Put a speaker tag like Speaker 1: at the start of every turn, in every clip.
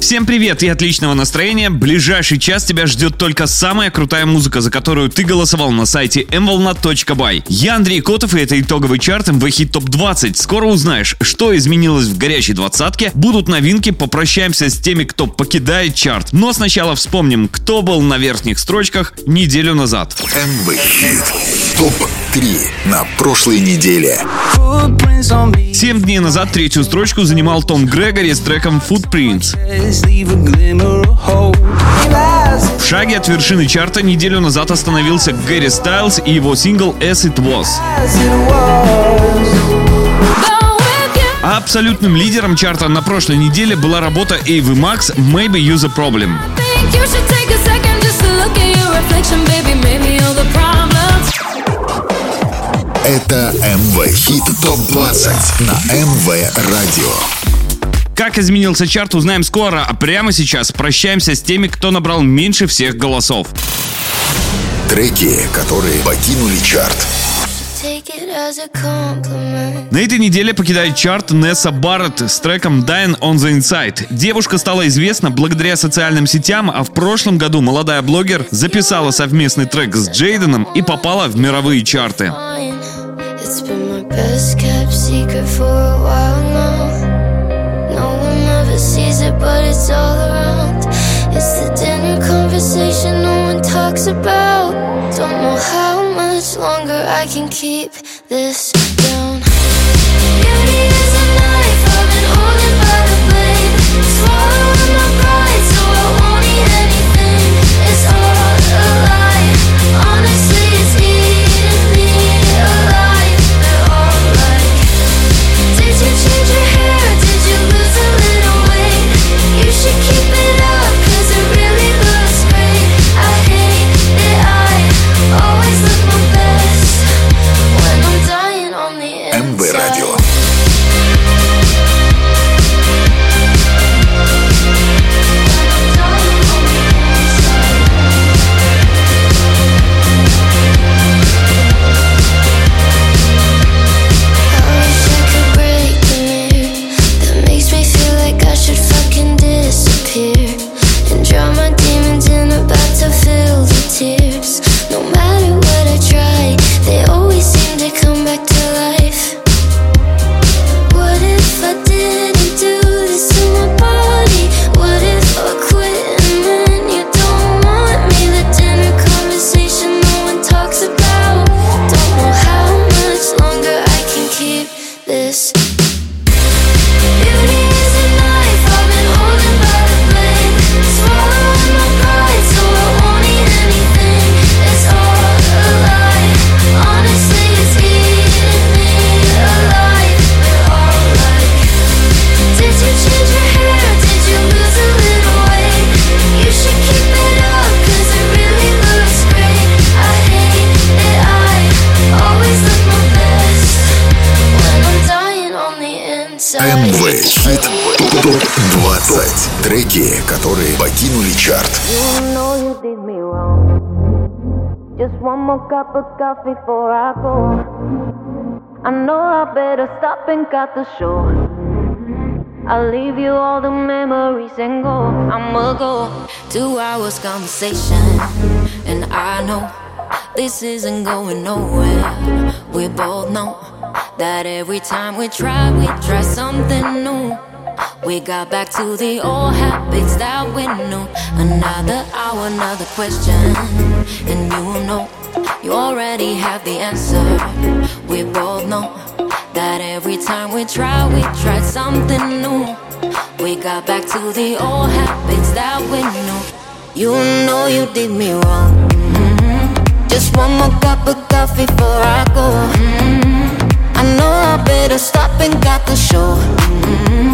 Speaker 1: Всем привет и отличного настроения. Ближайший час тебя ждет только самая крутая музыка, за которую ты голосовал на сайте mvolna.by. Я Андрей Котов и это итоговый чарт МВ Хит Топ 20. Скоро узнаешь, что изменилось в горячей двадцатке, будут новинки, попрощаемся с теми, кто покидает чарт. Но сначала вспомним, кто был на верхних строчках неделю назад.
Speaker 2: МВ Хит ТОП-3 на прошлой неделе.
Speaker 1: Семь дней назад третью строчку занимал Том Грегори с треком Footprints. В шаге от вершины чарта неделю назад остановился Гэри Стайлз и его сингл «As It Was». А абсолютным лидером чарта на прошлой неделе была работа Эйвы Макс «Maybe You're the Problem».
Speaker 2: Это МВ Хит ТОП-20 на МВ Радио.
Speaker 1: Как изменился чарт, узнаем скоро, а прямо сейчас прощаемся с теми, кто набрал меньше всех голосов.
Speaker 2: Треки, которые покинули чарт.
Speaker 1: На этой неделе покидает чарт Несса Барретт с треком Dying on the Inside. Девушка стала известна благодаря социальным сетям, а в прошлом году молодая блогер записала совместный трек с Джейденом и попала в мировые чарты. It's been my best kept secret for a while about. Don't know how much longer I can keep this
Speaker 2: ТОП-20. Треки, которые покинули чарт.
Speaker 3: You know you did me wrong. Just one more cup of coffee before I go. I know I better stop and cut the show. I'll leave you all the memories and go. I'ma go.
Speaker 4: Two hours conversation, and I know this isn't going nowhere. We both know that every time we try, we try something new. We got back to the old habits that we knew. Another hour, another question, and you know you already have the answer. We both know that every time we try, we try something new. We got back to the old habits that we knew. You know you did me wrong. Mhm. Just one more cup of coffee before I go. Mhm. I know I better stop and cut the show. Mhm.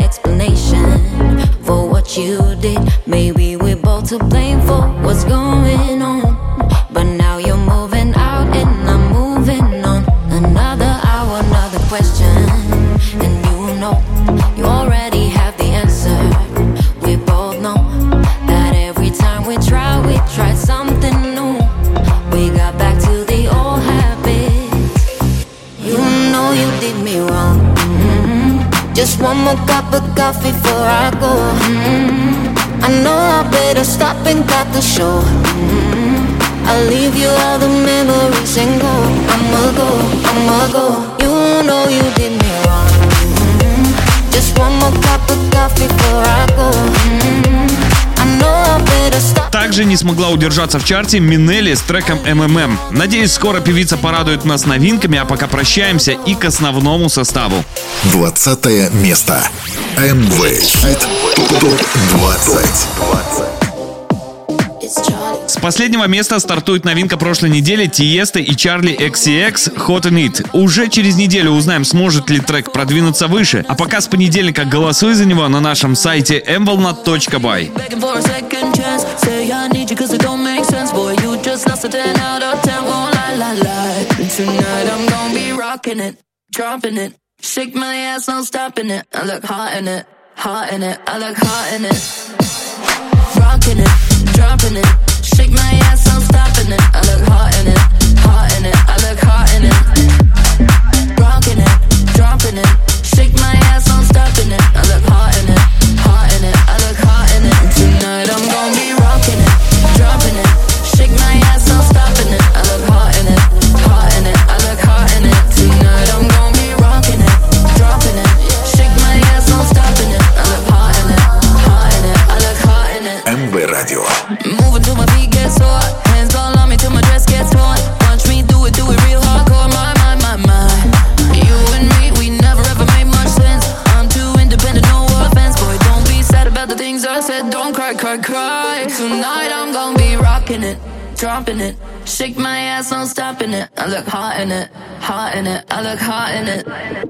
Speaker 4: you did. Maybe we're both to blame for what's going on. But now you're moving out and I'm moving on. Another hour, another question. And you know, you already have the answer. We both know that every time we try, we try something new. We got back to the old habits. You know you did me wrong. Mhm. Just one more cup of coffee before I go. The show. Mhm. I'll leave you all the memories and go. I'ma go, I'ma go. You know you did me wrong. Mhm. Just one more cup of coffee before I go. Mhm. I know I better stop.
Speaker 5: Также не смогла удержаться в чарте Минелли с треком MMM. Надеюсь, скоро певица порадует нас новинками, а пока прощаемся и к основному составу.
Speaker 2: 20 место. МВ Хит ТОП-20.
Speaker 1: It's Charlie.
Speaker 5: С последнего места стартует новинка прошлой недели Тиеста и Чарли XCX Hot in It. Уже через неделю узнаем, сможет ли трек продвинуться выше. А пока с понедельника голосуй за него на нашем сайте mvolnat.by.
Speaker 6: Begging for a second chance. Say I need you cause it don't make sense. Boy, you just lost a 10 out of 10. Won't lie, lie, lie. Tonight I'm gonna be rocking it, dropping. Shake my ass, no stopping it. I look hot in it, hot in it. I look hot in it. Rocking it, dropping it. Shake my ass, stopping I'm stoppin' it. I look hot in it, I look hot in it.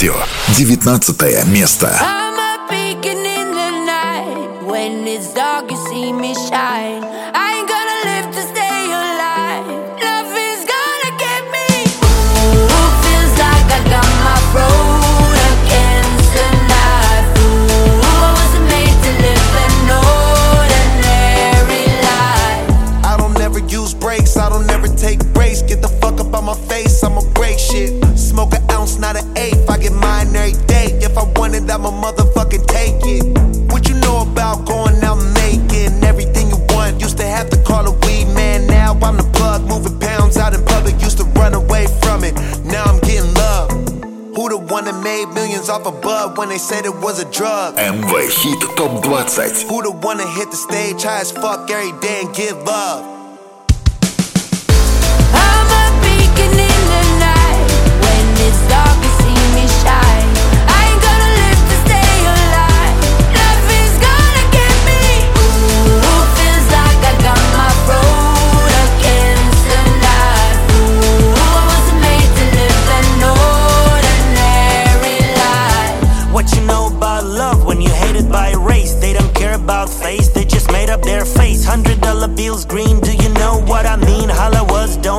Speaker 2: Радио. 19 место.
Speaker 7: wanted, I'ma motherfucking take it. What you know about going out making everything you want? Used to have to call a weed man, now I'm the plug, moving pounds out in public. Used to run away from it, now I'm getting love. Who the one that made millions off a bud when they said it was a drug?
Speaker 2: MV Hit Top 20
Speaker 7: Who the one that hit the stage high as fuck every day and give love?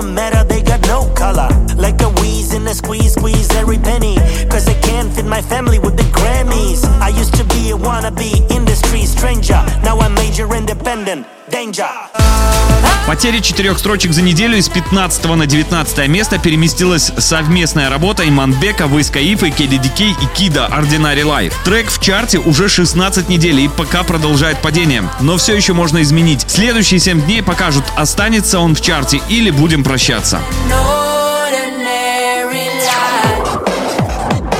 Speaker 8: Don't matter, they got no color. Like a wheeze in a squeeze, squeeze every penny. Cause I can't fit my family with the Grammys. I used to be a wannabe industry stranger. Now I'm major independent.
Speaker 5: Потеря четырех строчек за неделю из 15 на 19 место переместилась совместная работа Иманбека, Войскаифа, KDDK и Кида Ordinary Life. Трек в чарте уже 16 недель и пока продолжает падение. Но все еще можно изменить. Следующие 7 дней покажут, останется он в чарте или будем прощаться.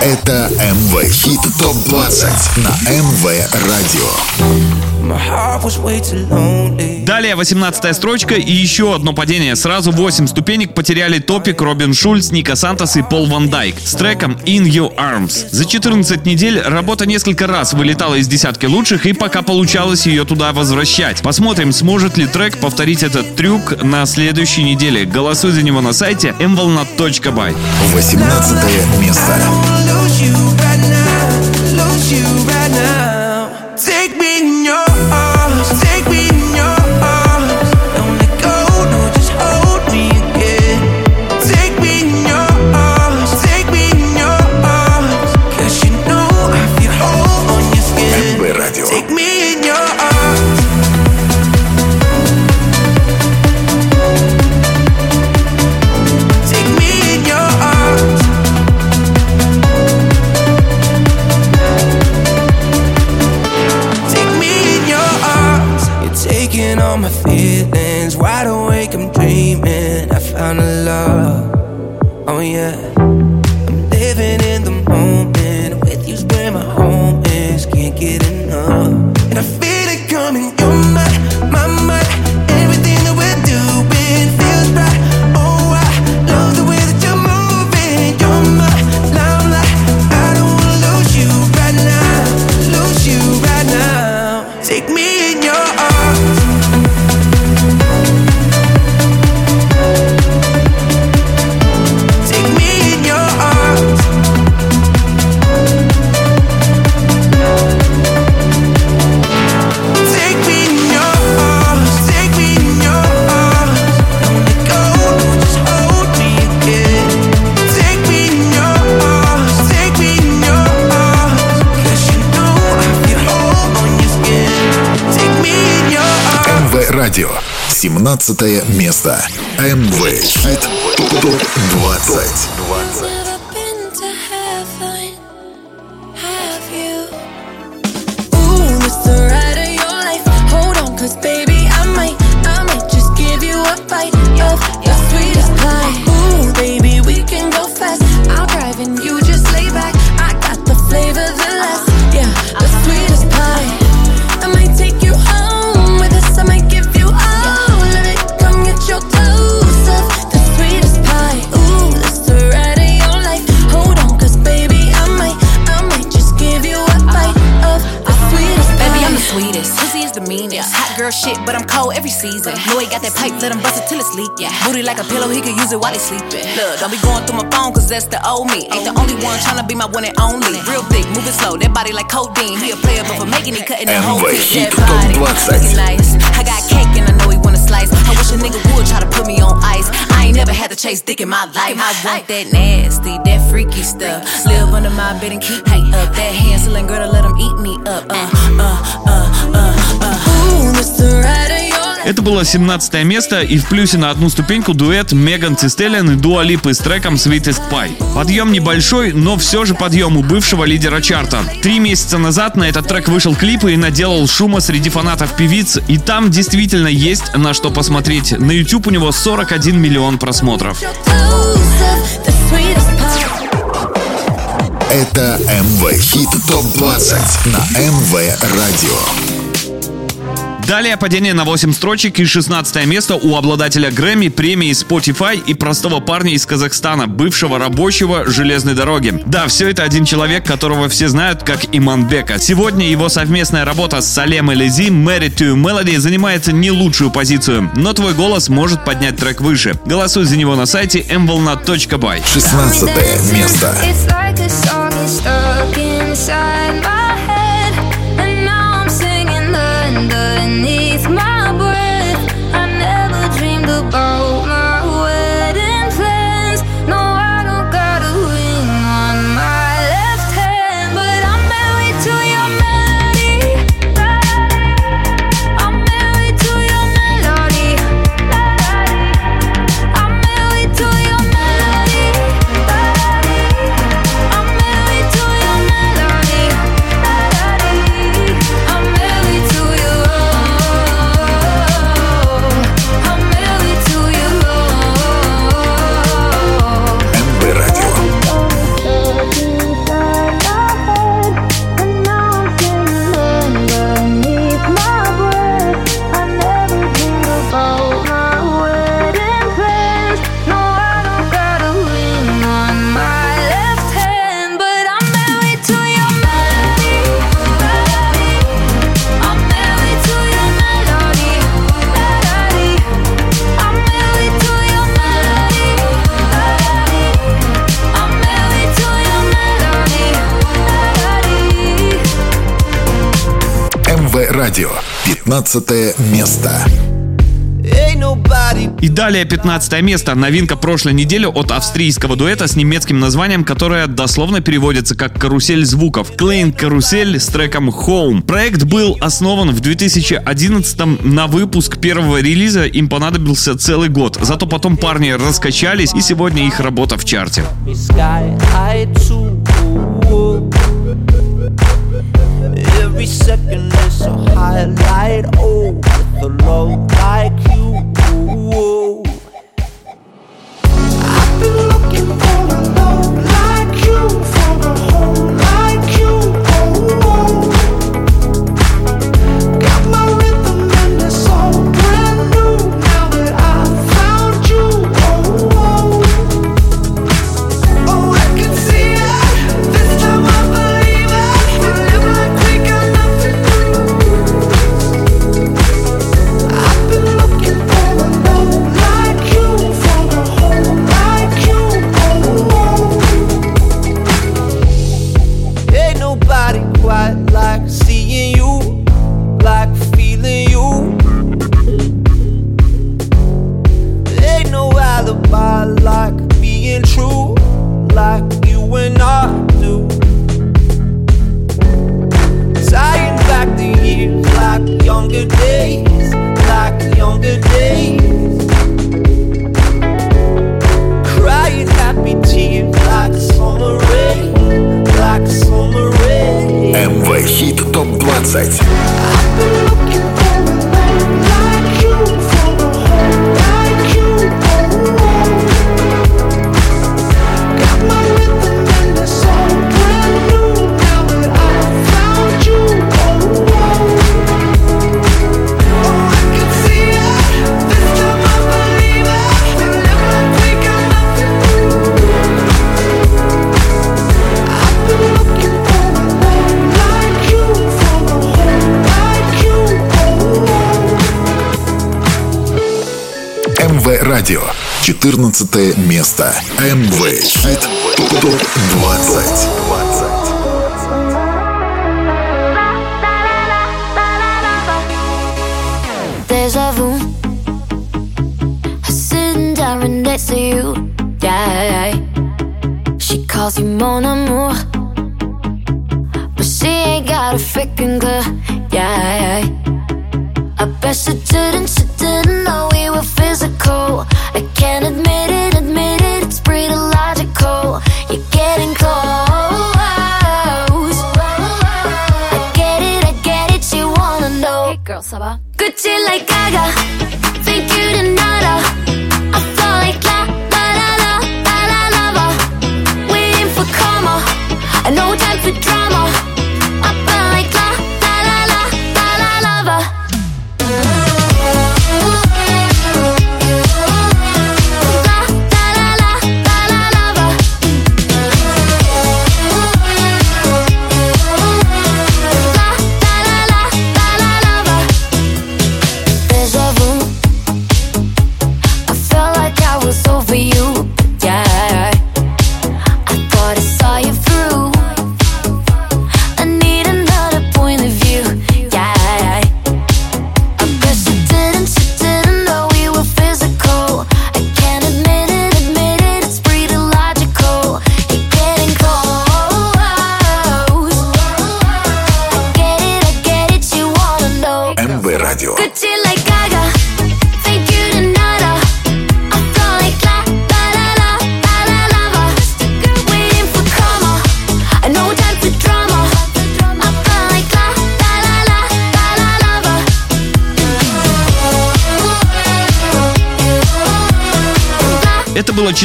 Speaker 2: Это МВ Хит ТОП-20 на МВ Радио.
Speaker 9: My heart was way too lonely.
Speaker 5: Далее 18 строчка и еще одно падение. Сразу 8 ступенек потеряли Топик, Робин Шульц, Ника Сантос и Пол Ван Дайк с треком In Your Arms. За 14 недель работа несколько раз вылетала из десятки лучших и пока получалось ее туда возвращать. Посмотрим, сможет ли трек повторить этот трюк на следующей неделе. Голосуй за него на сайте mvolnat.by.
Speaker 2: 18 место.
Speaker 9: Take me in your
Speaker 2: Радио. 17 место. МВ Хит ТОП-20.
Speaker 10: Girl shit, but I'm cold every season. Know he got that pipe, let him bust it till it's leak. Yeah. Booty like a pillow, he could use it while he sleeping. Look, don't be going through my phone, cause that's the old me. Ain't the only one tryna be my one and only. Real thick, moving slow, that body like codeine. He a player, but for making it, cutting that whole
Speaker 2: MV
Speaker 10: bitch.
Speaker 2: Hit
Speaker 10: That body,
Speaker 2: Top 20.
Speaker 10: nice. I got cake and I know he wanna slice. I wish a nigga would try to put me on ice. I ain't never had to chase dick in my life. I want that nasty, that freaky stuff. Live under my bed and keep me up. That Hansel and Gretel, let him eat me up. Uh, uh, uh, uh,
Speaker 5: Это было 17 место и в плюсе на одну ступеньку дуэт Меган Цистеллиан и Дуа Липы с треком Sweetest Pie. Подъем небольшой, но все же подъем у бывшего лидера чарта. Три месяца назад на этот трек вышел клип и наделал шума среди фанатов певиц, и там действительно есть на что посмотреть. На YouTube у него 41 миллион просмотров.
Speaker 2: Это МВ Хит ТОП-20 на МВ Радио.
Speaker 5: Далее падение на 8 строчек и 16 место у обладателя Грэмми, премии Spotify и простого парня из Казахстана, бывшего рабочего железной дороги. Да, все это один человек, которого все знают как Иманбека. Сегодня его совместная работа с Салем Элизи Married to Melody занимает не лучшую позицию, но твой голос может поднять трек выше. Голосуй за него на сайте mvolnat.by.
Speaker 2: 16 место. 15 место.
Speaker 1: И далее 15 место. Новинка прошлой недели от австрийского дуэта с немецким названием, которое дословно переводится как «Карусель звуков». Клейн Карусель с треком Home. Проект был основан в 2011 на выпуск первого релиза им понадобился целый год. Зато потом парни раскачались и сегодня их работа в чарте.
Speaker 9: Every second is a highlight. Oh, with a love like you.
Speaker 2: 14 место. МВ Хит
Speaker 1: ТОП-20.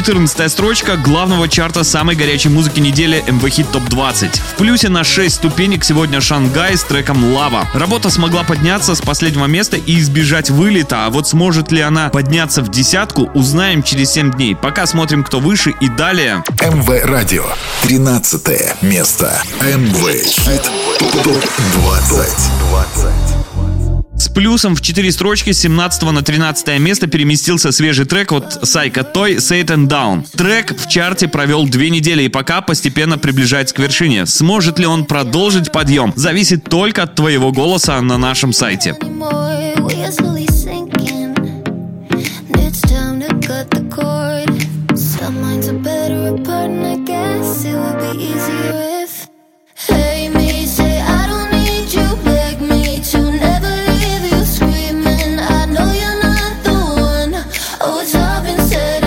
Speaker 1: 14 строчка главного чарта самой горячей музыки недели MV Hit Top 20. В плюсе на 6 ступенек сегодня Шангай с треком «Лава». Работа смогла подняться с последнего места и избежать вылета, а вот сможет ли она подняться в десятку, узнаем через 7 дней. Пока смотрим, кто выше и далее.
Speaker 2: МВ Радио. 13 место. МВ Хит Топ 20. 20.
Speaker 1: С
Speaker 5: плюсом в 4 строчки с 17 на 13 место переместился свежий трек от Сайка Той «Satan Down». Трек в чарте провел две недели и пока постепенно приближается к вершине. Сможет ли он продолжить подъем, зависит только от твоего голоса на нашем сайте.
Speaker 1: should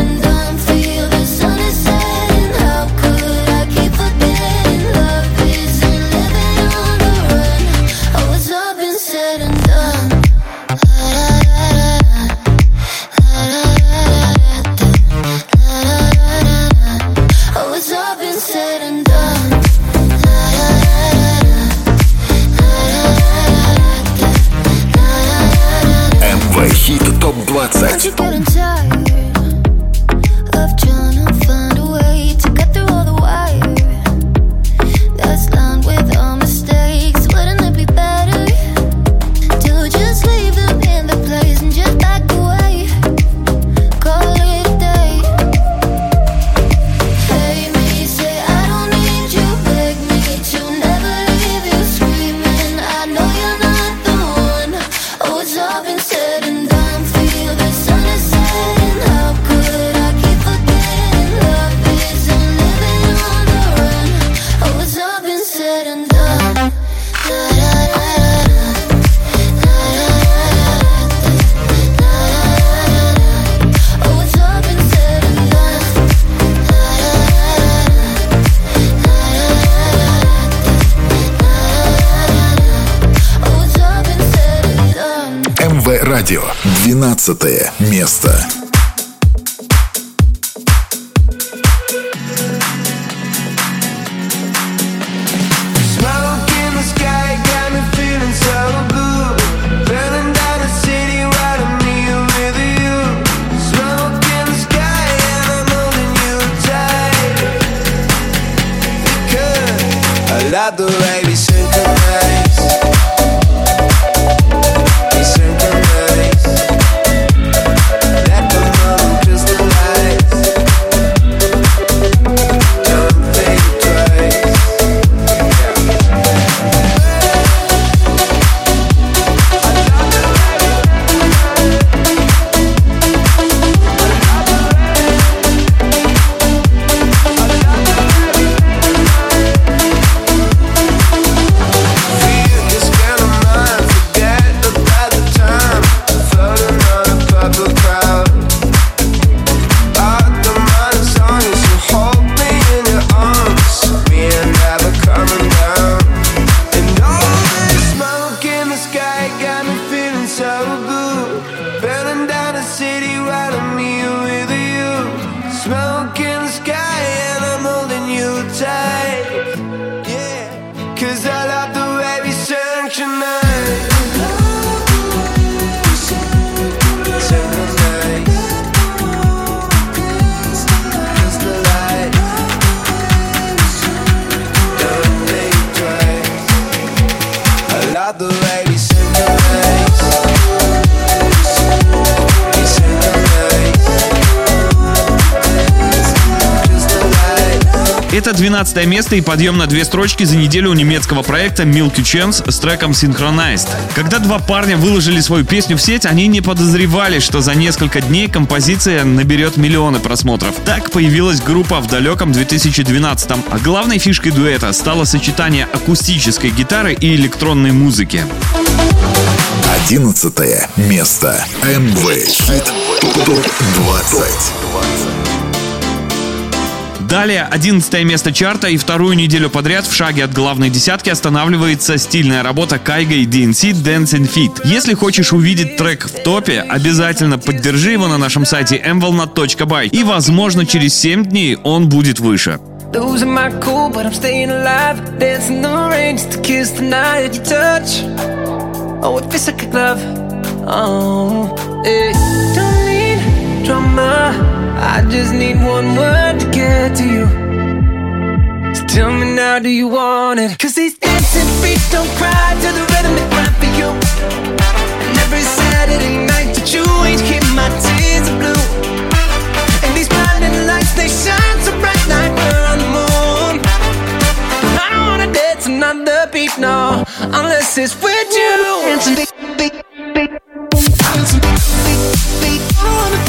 Speaker 1: 12 место.
Speaker 11: The sky
Speaker 5: 17 место и подъем на две строчки за неделю у немецкого проекта Milky Chance с треком Synchronized. Когда два парня выложили свою песню в сеть, они не подозревали, что за несколько дней композиция наберет миллионы просмотров. Так появилась группа в далеком 2012 м а главной фишкой дуэта стало сочетание акустической гитары и электронной музыки.
Speaker 1: Одиннадцатое место. Amway. Топ-20.
Speaker 5: Далее 11 место чарта и вторую неделю подряд в шаге от главной десятки останавливается стильная работа Кайга и DNC Dancing Feet. Если хочешь увидеть трек в топе, обязательно поддержи его на нашем сайте mvolnat.by и, возможно, через 7 дней он будет выше.
Speaker 9: Losing my cool, but I'm staying alive. Dancing the rain just to kiss the night you touch. Oh, it feels like a glove. Oh, it don't need drama. I just need one word to get to you. So tell me now, do you want it? Cause these dancing feet don't cry to the rhythm they cry for you. And every Saturday night that you ain't keep my tears are blue. And these blinding lights, they shine so bright like we're on the moon. I don't wanna dance another beat, no, unless it's with you. Dancing beat, beat, beat. Dancing beat, beat, beat. I wanna dance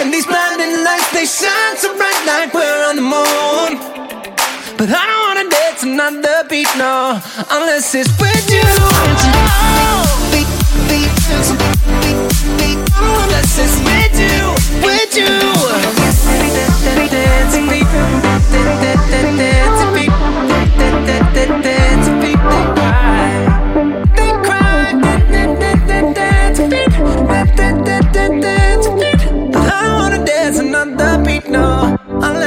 Speaker 9: And these blinding lights, they shine so bright like we're on the moon. But I don't wanna dance another beat, no, unless it's with you. Beat, beat, dancing beat, beat, with you, with you. Dancing beat, dancing beat, dancing beat, they cry. They cry,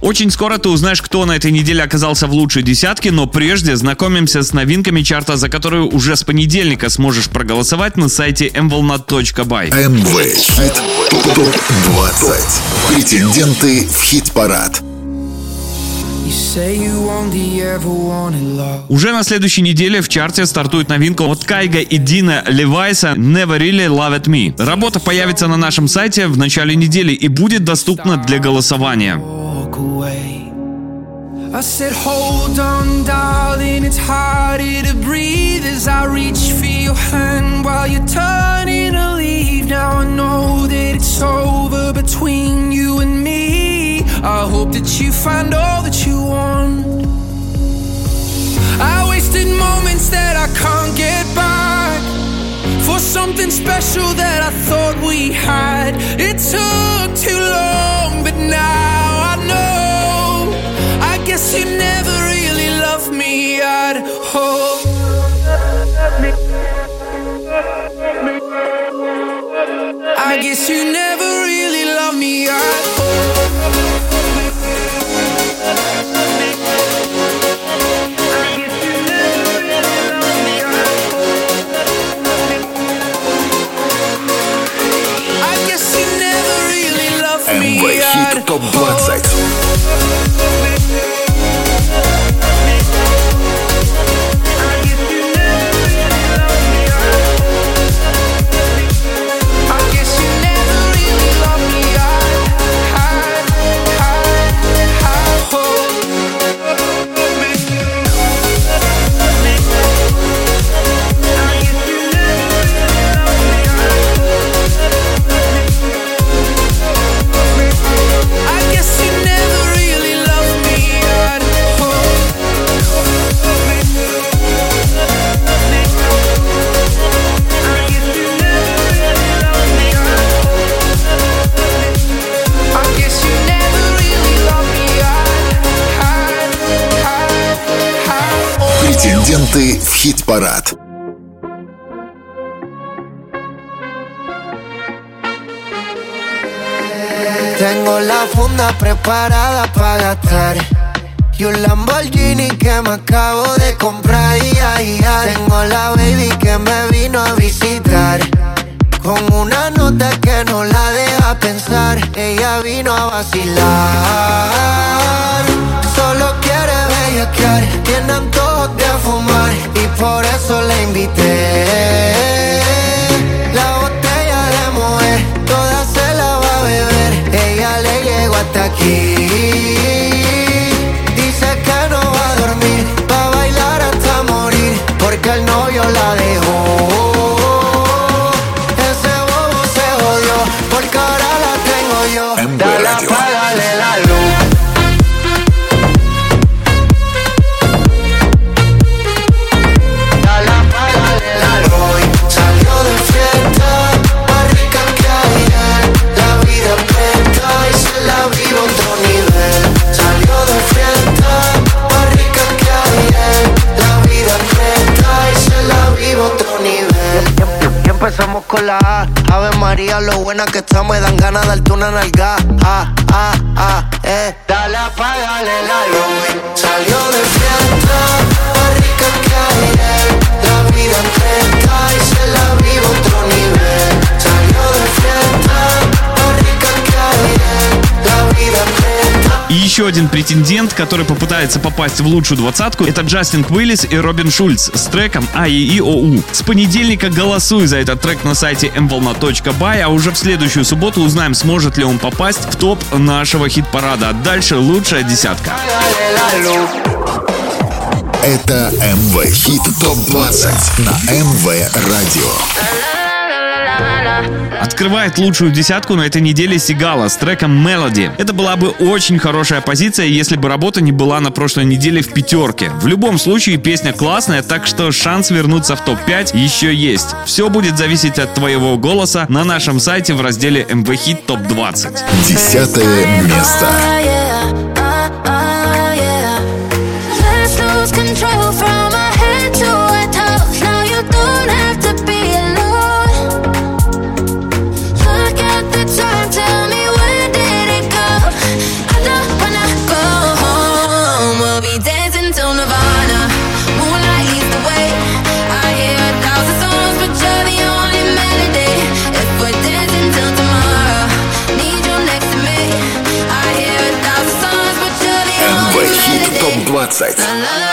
Speaker 5: Очень скоро ты узнаешь, кто на этой неделе оказался в лучшей десятке, но прежде знакомимся с новинками чарта, за которую уже с понедельника сможешь проголосовать на сайте mvolnat.by.
Speaker 2: МВ Хит ТОП-20. Претенденты в хит-парад.
Speaker 5: Уже на следующей неделе в чарте стартует новинка от Кайга и Дина Левайса «Never Really Loved Me». Работа появится на нашем сайте в начале недели и будет доступна для голосования.
Speaker 9: I said, Hold on, darling, it's harder to breathe as I reach for your hand while you're turning to leave. Now I know that it's over between you and me. I hope that you find all that you want. I wasted moments that I can't get back for something special that I thought we had. It took too long, guess you never really loved me at all. I guess you never really loved me at all. I guess you never really loved me
Speaker 2: МВ
Speaker 9: at
Speaker 2: Хит ТОП-20. Претенденты в хит-парад.
Speaker 12: Tengo la funda preparada para gastar Y un Lamborghini que me acabo de comprar y ay, ay. Tengo la baby que me vino a visitar Con una nota que no la deja pensar Ella vino a vacilar Solo quiere bellaquear Tiene antojos de fumar Y por eso la invité empezamos con la A. Ave María, lo buena que estamos. Me dan ganas de darte una nalga. Ah, ah, ah, eh. Dale, apágale la luz. Salió de fiesta, más rica que ayer. La vida presta y se la vive a otro nivel. Salió de fiesta, más rica que ayer. La vida.
Speaker 5: И еще один претендент, который попытается попасть в лучшую двадцатку, это Джастин Квиллис и Робин Шульц с треком АИИОУ. С понедельника голосуй за этот трек на сайте mvolna.by, а уже в следующую субботу узнаем, сможет ли он попасть в топ нашего хит-парада. А дальше лучшая десятка.
Speaker 1: Это МВ Хит ТОП-20 на МВ Радио.
Speaker 5: Открывает лучшую десятку на этой неделе Сигала с треком Melody. Это была бы очень хорошая позиция, если бы работа не была на прошлой неделе в пятерке. В любом случае песня классная, так что шанс вернуться в топ-5 еще есть. Все будет зависеть от твоего голоса на нашем сайте в разделе MV Hit Топ 20.
Speaker 1: Десятое место. 20.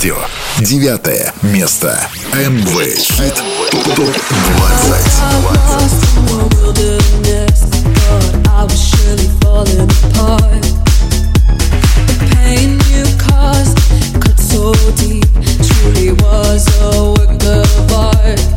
Speaker 1: радио. Девятое место. МВ Хит
Speaker 6: ТОП 20. deep, truly was a work of art.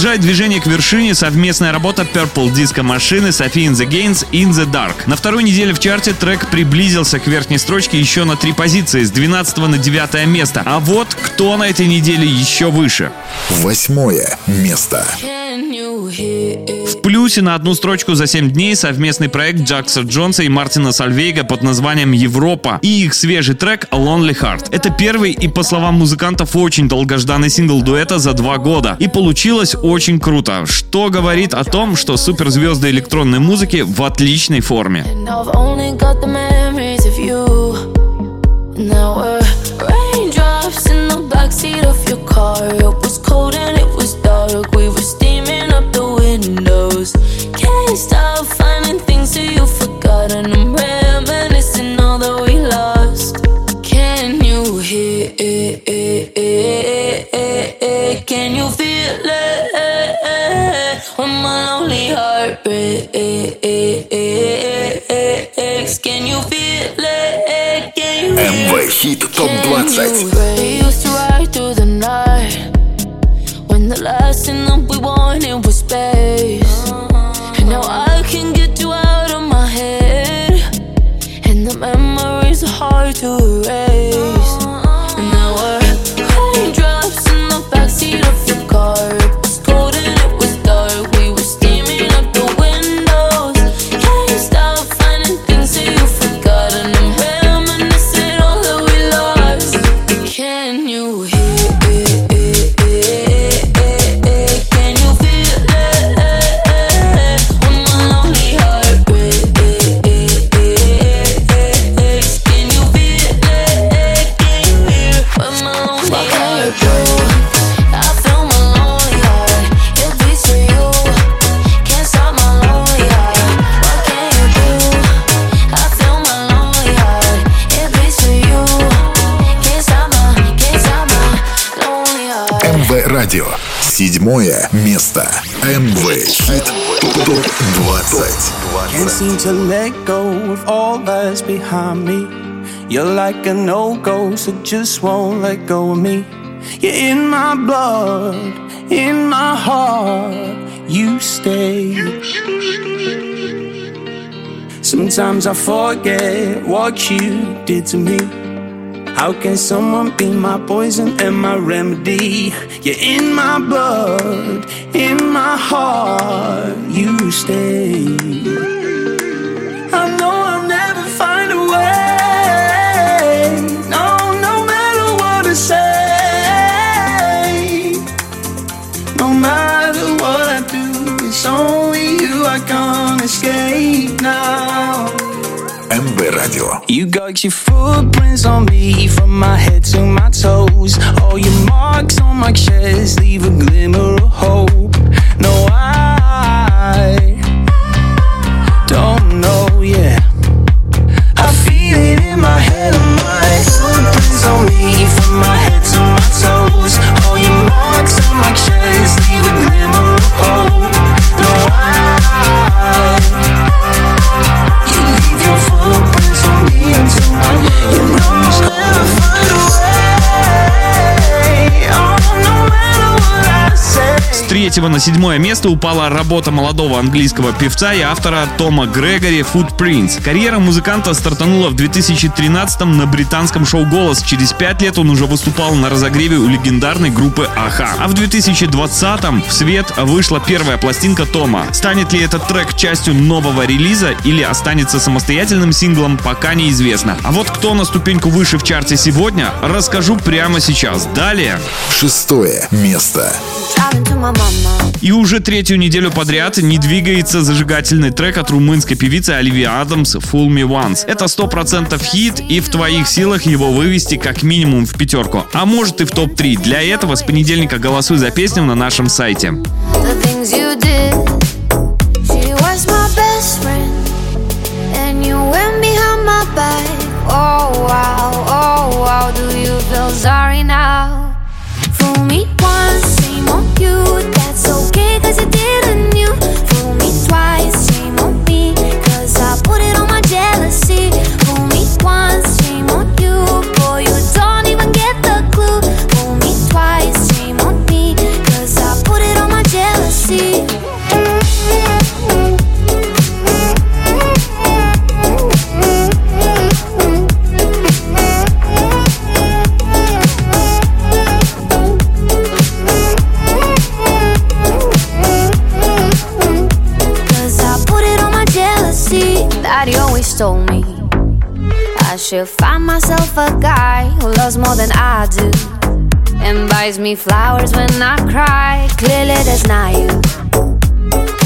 Speaker 5: Продолжает движение к вершине совместная работа Purple Disco машины Sophie in the Gains In the Dark. На второй неделе в чарте трек приблизился к верхней строчке еще на три позиции, с 12 на 9 место. А вот кто на этой неделе еще выше.
Speaker 2: Восьмое место.
Speaker 6: Can you hear it?
Speaker 5: Плюсе на одну строчку за 7 дней совместный проект Джакса Джонса и Мартина Сальвейга под названием «Европа» и их свежий трек «Lonely Heart». Это первый и, по словам музыкантов, очень долгожданный сингл дуэта за два года. И получилось очень круто, что говорит о том, что суперзвезды электронной музыки в отличной форме.
Speaker 6: And feeling when my lonely heart breaks. Can you feel it? Can you
Speaker 2: MV Hit Top 20
Speaker 6: We used to ride through the night When the last thing that we wanted was space And now I can get you out of my head And the memories are hard to erase
Speaker 9: to let go of all that's behind me. You're like an old ghost that just won't let go of me. You're in my blood, in my heart. You stay. Sometimes I forget what you did to me. How can someone be my poison and my remedy? You're in my blood, in my heart. You stay. It's only you, I can't escape now.
Speaker 2: Radio.
Speaker 9: You got your footprints on me from my head to my toes. All your marks on my chest leave a glimmer of hope.
Speaker 5: Третьего на седьмое место упала работа молодого английского певца и автора Тома Грегори «Footprints». Карьера музыканта стартанула в 2013-м на британском шоу «Голос». Через пять лет он уже выступал на разогреве у легендарной группы «Аха». А в 2020-м в свет вышла первая пластинка Тома. Станет ли этот трек частью нового релиза или останется самостоятельным синглом, пока неизвестно. А вот кто на ступеньку выше в чарте сегодня, расскажу прямо сейчас. Далее.
Speaker 2: Шестое место.
Speaker 1: Driving to my mama.
Speaker 5: И уже третью неделю подряд не двигается зажигательный трек от румынской певицы Оливии Адамс «Fool Me Once». Это 100% хит, и в твоих силах его вывести как минимум в пятерку, а может и в топ-3. Для этого с понедельника голосуй за песню на нашем сайте.
Speaker 1: Oh wow, oh wow, do you feel sorry now? me flowers when I cry. Clearly, that's not you.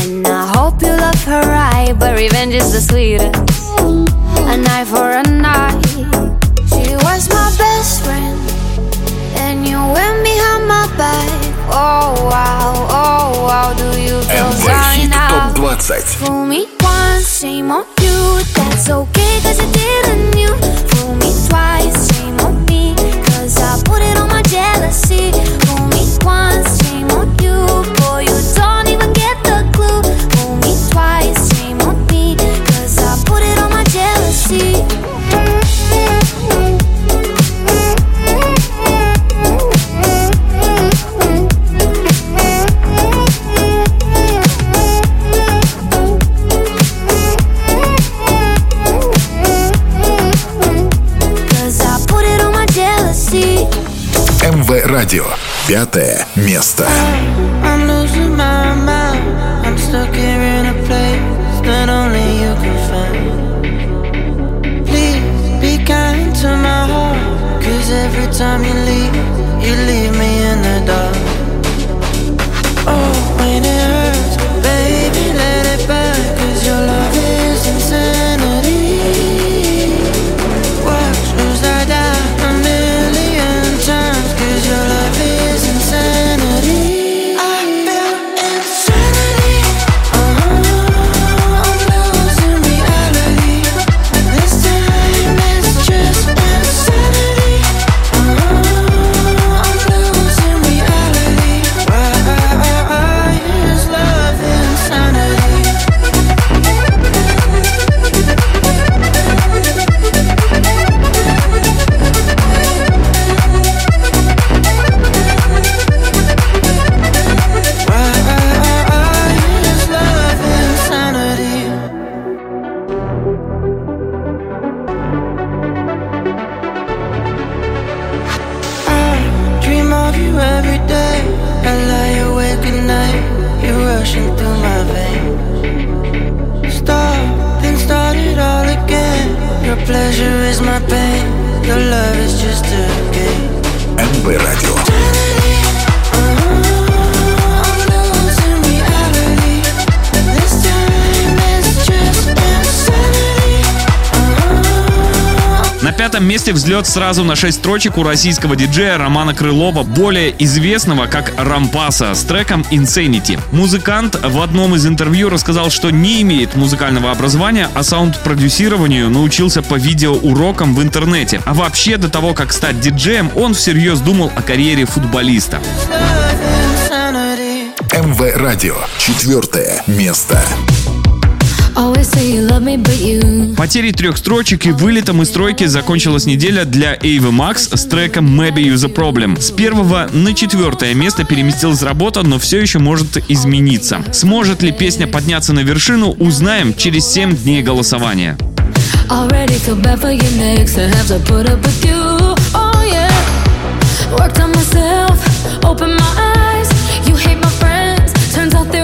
Speaker 1: And I hope you love her right, but revenge is the sweetest.
Speaker 5: взлет сразу на 6 строчек у российского диджея Романа Крылова, более известного как Рампаса, с треком Insanity. Музыкант в одном из интервью рассказал, что не имеет музыкального образования, а саунд-продюсированию научился по видеоурокам в интернете. А вообще, до того, как стать диджеем, он всерьез думал о карьере футболиста.
Speaker 2: МВ Радио. Четвертое место.
Speaker 5: Потерей трех строчек и вылетом из тройки закончилась неделя для Эйвы Макс с треком Maybe You The Problem. С первого на четвертое место переместилась работа, но все еще может измениться. Сможет ли песня подняться на вершину, узнаем через 7 дней голосования.
Speaker 6: Oh, Worked on myself, open my eyes. You hate my friends, turns out they're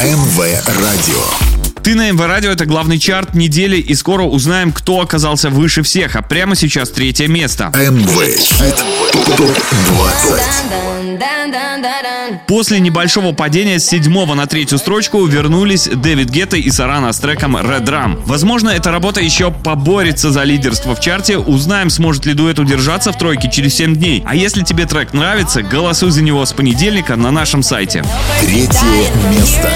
Speaker 2: МВ Радио.
Speaker 5: Ты на МВ Радио, это главный чарт недели, и скоро узнаем, кто оказался выше всех. А прямо сейчас третье место.
Speaker 2: МВ Хит ТОП-20.
Speaker 5: После небольшого падения с седьмого на третью строчку вернулись Дэвид Гетта и Сарана с треком Red Drum. Возможно, эта работа еще поборется за лидерство в чарте. Узнаем, сможет ли дуэт удержаться в тройке через 7 дней. А если тебе трек нравится, голосуй за него с понедельника на нашем сайте.
Speaker 2: Третье место.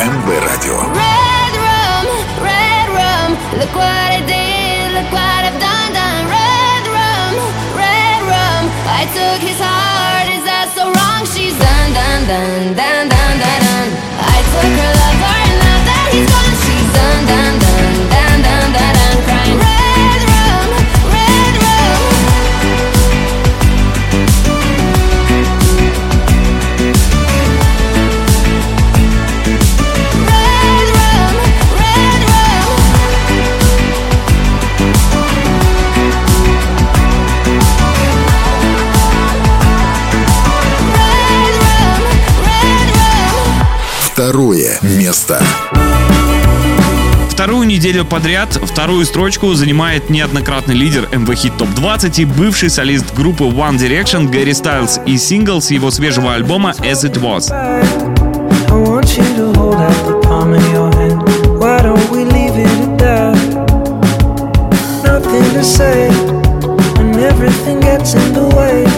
Speaker 2: МВ Радио.
Speaker 1: Red rum, red rum. Look what I did, look what I've done, done. Red rum, red rum. I took his heart. Is that so wrong? She's done, done, done, done, done, done, done. I took her
Speaker 5: Неделю подряд вторую строчку занимает неоднократный лидер МВ Хит Топ 20 и бывший солист группы One Direction Гэри Стайлз и сингл с его свежего альбома As It Was.
Speaker 13: Nothing to say when everything gets in the way.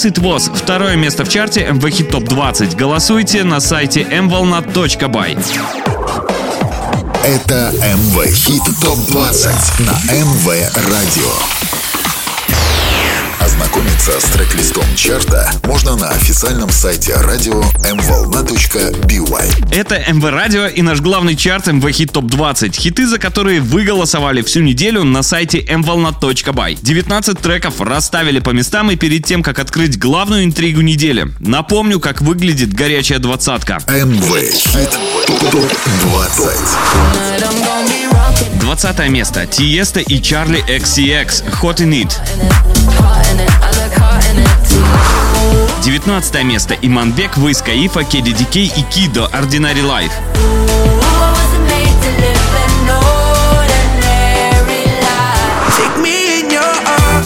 Speaker 13: As It Was.
Speaker 5: Второе место в чарте МВ Хит Топ 20. Голосуйте на сайте mvolna.by.
Speaker 2: Это МВ Хит ТОП-20 на МВ Радио. Ознакомиться с трек-листом чарта можно на официальном сайте радио mvolna.by.
Speaker 5: Это МВ Радио и наш главный чарт МВ Хит Топ 20. Хиты, за которые вы голосовали всю неделю на сайте mvolna.by. 19 треков расставили по местам и перед тем, как открыть главную интригу недели. Напомню, как выглядит горячая двадцатка.
Speaker 2: МВ Хит ТОП-20.
Speaker 5: 20 место. Тиеста и Чарли XCX. Hot in It. 19 место Иманбек, Войс Каифа, Дикей и Кидо Ordinary Life.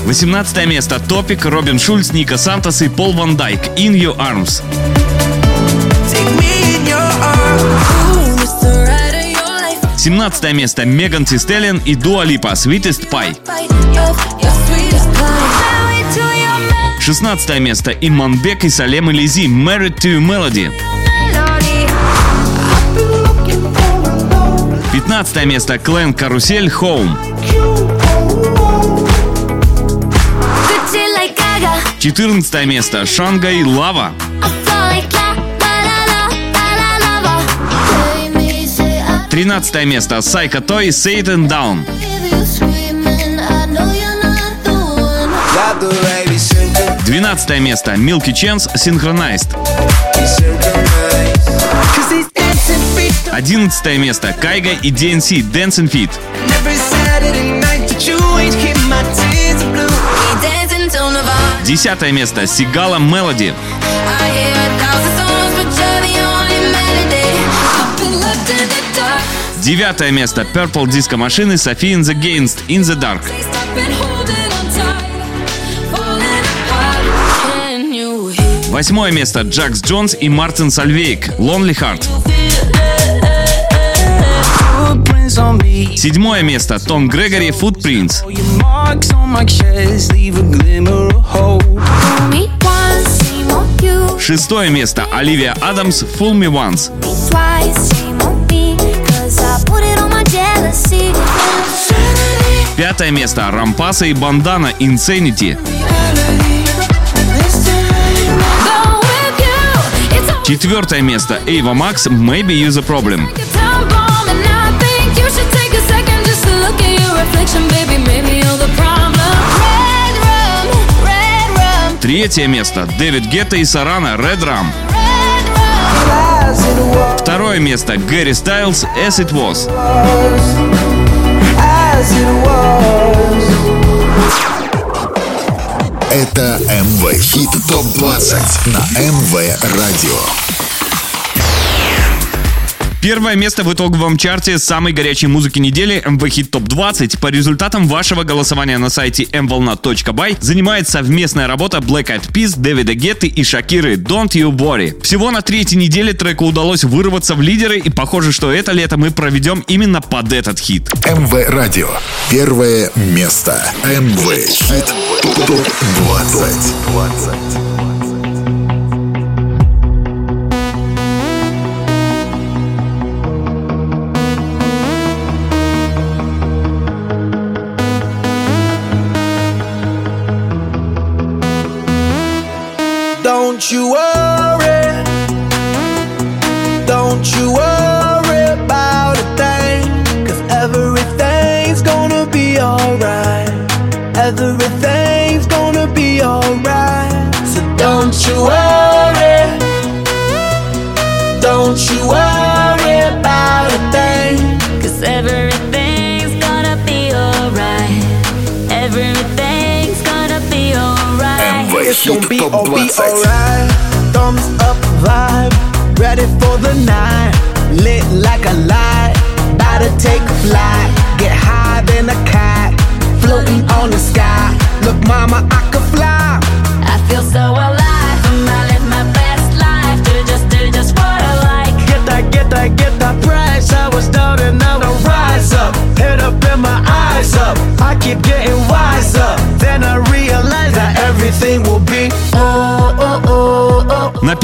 Speaker 5: 18 место Топик, Робин Шульц, Ника Сантос и Пол Ван Дайк In Your Arms. 17 место Меган Ти Стеллен и Дуа Липа Sweetest Pie. 16 место Иманбек и Салем Элизи Married to Melody. 15 место Клен Карусель Home. 14 место Шангай Лава. 13 место Сайка Той Satan Down. 12 место Milky Chance Synchronized.
Speaker 9: Cause these dancing feet don't
Speaker 5: 11 место Кайга и DNC Dancing Feet.
Speaker 9: every Saturday night that you ain't keep my tears blue.
Speaker 1: Dancing to Nirvana.
Speaker 5: 10 место Сигала
Speaker 1: dark.
Speaker 5: Девятое место Purple Disco Machine Софи in the Against In the Dark. Восьмое место Джакс Джонс и Мартин Сальвейк Lonely Heart. Седьмое место Том Грегори Footprints. Шестое место Оливия Адамс Fool Me Once. Пятое место Рампаса и Бандана Insanity.
Speaker 14: At your reflection, baby. Maybe you're the problem.
Speaker 5: Третье место Дэвид Гетта и Сарана Red Rum. Второе место Гэри Стайлз As It Was.
Speaker 11: as it was.
Speaker 2: Это МВ Хит ТОП-20 на МВ Радио.
Speaker 5: Первое место в итоговом чарте самой горячей музыки недели MV Hit Top 20 по результатам вашего голосования на сайте mvolna.by занимает совместная работа Black Eyed Peas, Дэвида Гетты и Шакиры Don't You Worry. Всего на третьей неделе треку удалось вырваться в лидеры и похоже, что это лето мы проведем именно под этот хит.
Speaker 2: МВ Радио. Первое место. МВ Хит ТОП-20.
Speaker 11: Don't you worry. Don't you worry about a thing. Cause everything's gonna be alright. Everything's gonna be alright. So don't you worry. it's gonna be, oh, be alright. Thumbs up vibe, ready for the night. Lit like a light, about to take a flight. Get higher than a cat, floating on the sky. Look, mama, I could fly.
Speaker 6: I feel so alive. I'm live my best life. Do just, do just what I like.
Speaker 11: Get that, get that, get that price. I was down and now I rise up. Head up and my eyes up. I keep getting. Everything will be oh, oh, oh, oh.
Speaker 5: На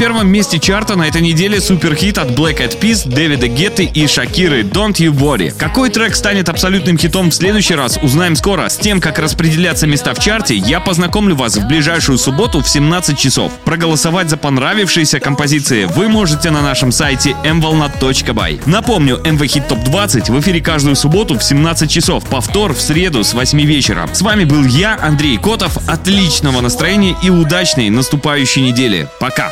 Speaker 5: первом месте чарта на этой неделе суперхит от Black Eyed Peas, Дэвида Гетты и Шакиры Don't You Worry. Какой трек станет абсолютным хитом в следующий раз, узнаем скоро. С тем, как распределяться места в чарте, я познакомлю вас в ближайшую субботу в 17 часов. Проголосовать за понравившиеся композиции вы можете на нашем сайте mvolnat.by. Напомню, MV Hit Top 20 в эфире каждую субботу в 17 часов, повтор в среду с 8 вечера. С вами был я, Андрей Котов. Отличного настроения и удачной наступающей недели. Пока!